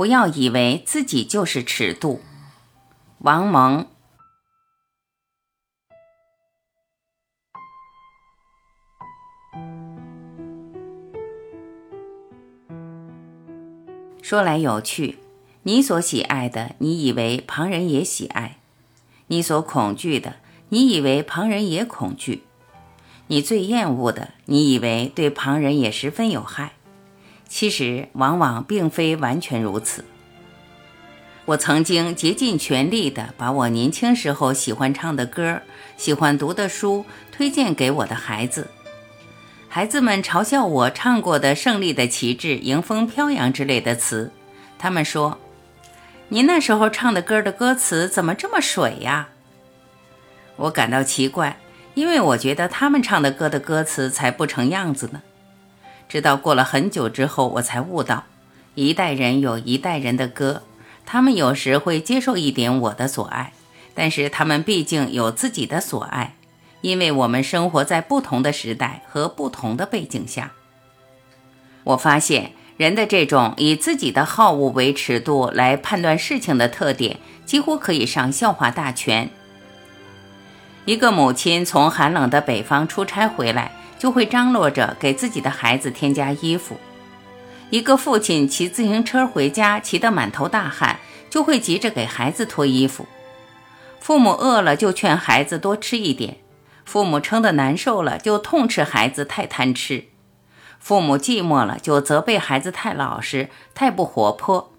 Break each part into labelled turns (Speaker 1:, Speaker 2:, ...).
Speaker 1: 不要以为自己就是尺度。王蒙。说来有趣，你所喜爱的，你以为旁人也喜爱；你所恐惧的，你以为旁人也恐惧；你最厌恶的，你以为对旁人也十分有害。其实，往往并非完全如此。我曾经竭尽全力地把我年轻时候喜欢唱的歌、喜欢读的书推荐给我的孩子。孩子们嘲笑我唱过的《胜利的旗帜》《迎风飘扬》之类的词，他们说：“您那时候唱的歌的歌词怎么这么水呀？”我感到奇怪，因为我觉得他们唱的歌的歌词才不成样子呢。直到过了很久之后，我才悟到，一代人有一代人的歌，他们有时会接受一点我的所爱，但是他们毕竟有自己的所爱。因为我们生活在不同的时代和不同的背景下，我发现人的这种以自己的好恶为尺度来判断事情的特点，几乎可以上笑话大全。一个母亲从寒冷的北方出差回来，就会张罗着给自己的孩子添加衣服；一个父亲骑自行车回家，骑得满头大汗，就会急着给孩子脱衣服；父母饿了，就劝孩子多吃一点。父母撑得难受了，就痛斥孩子太贪吃；父母寂寞了，就责备孩子太老实、太不活泼；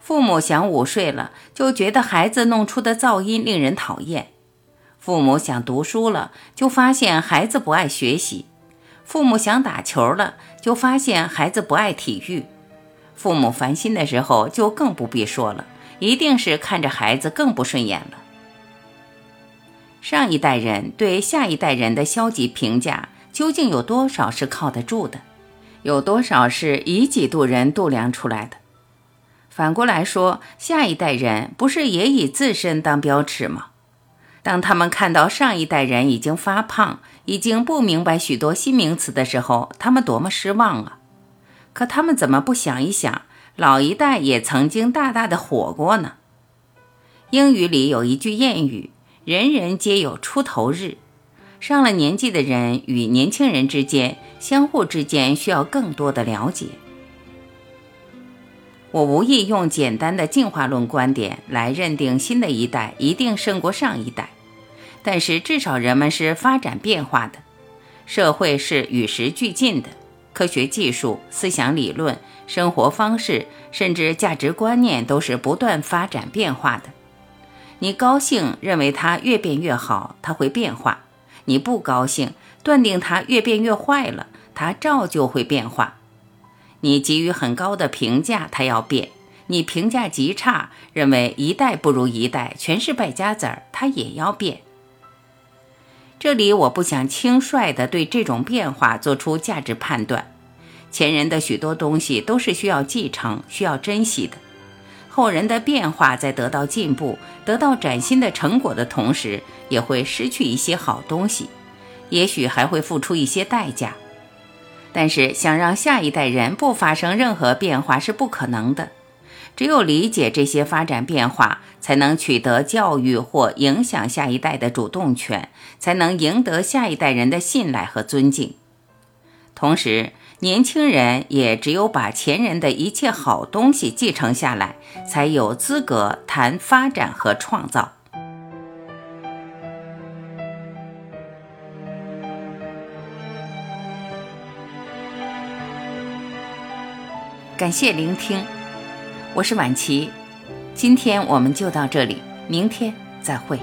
Speaker 1: 父母想午睡了，就觉得孩子弄出的噪音令人讨厌；父母想读书了，就发现孩子不爱学习；父母想打球了，就发现孩子不爱体育；父母烦心的时候，就更不必说了，一定是看着孩子更不顺眼了。上一代人对下一代人的消极评价，究竟有多少是靠得住的？有多少是以己度人度量出来的？反过来说，下一代人不是也以自身当标尺吗？当他们看到上一代人已经发胖，已经不明白许多新名词的时候，他们多么失望啊！可他们怎么不想一想，老一代也曾经大大的火过呢？英语里有一句谚语。人人皆有出头日，上了年纪的人与年轻人之间，相互之间需要更多的了解。我无意用简单的进化论观点来认定新的一代一定胜过上一代，但是至少人们是发展变化的，社会是与时俱进的，科学技术、思想理论、生活方式，甚至价值观念都是不断发展变化的。你高兴认为它越变越好，它会变化；你不高兴，断定它越变越坏了，它照旧会变化。你给予很高的评价，它要变；你评价极差，认为一代不如一代，全是败家子儿，它也要变。这里我不想轻率地对这种变化做出价值判断。前人的许多东西都是需要继承、需要珍惜的。后人的变化在得到进步、得到崭新的成果的同时，也会失去一些好东西，也许还会付出一些代价。但是，想让下一代人不发生任何变化是不可能的。只有理解这些发展变化，才能取得教育或影响下一代的主动权，才能赢得下一代人的信赖和尊敬。同时，年轻人也只有把前人的一切好东西继承下来，才有资格谈发展和创造。感谢聆听，我是晚琪，今天我们就到这里，明天再会。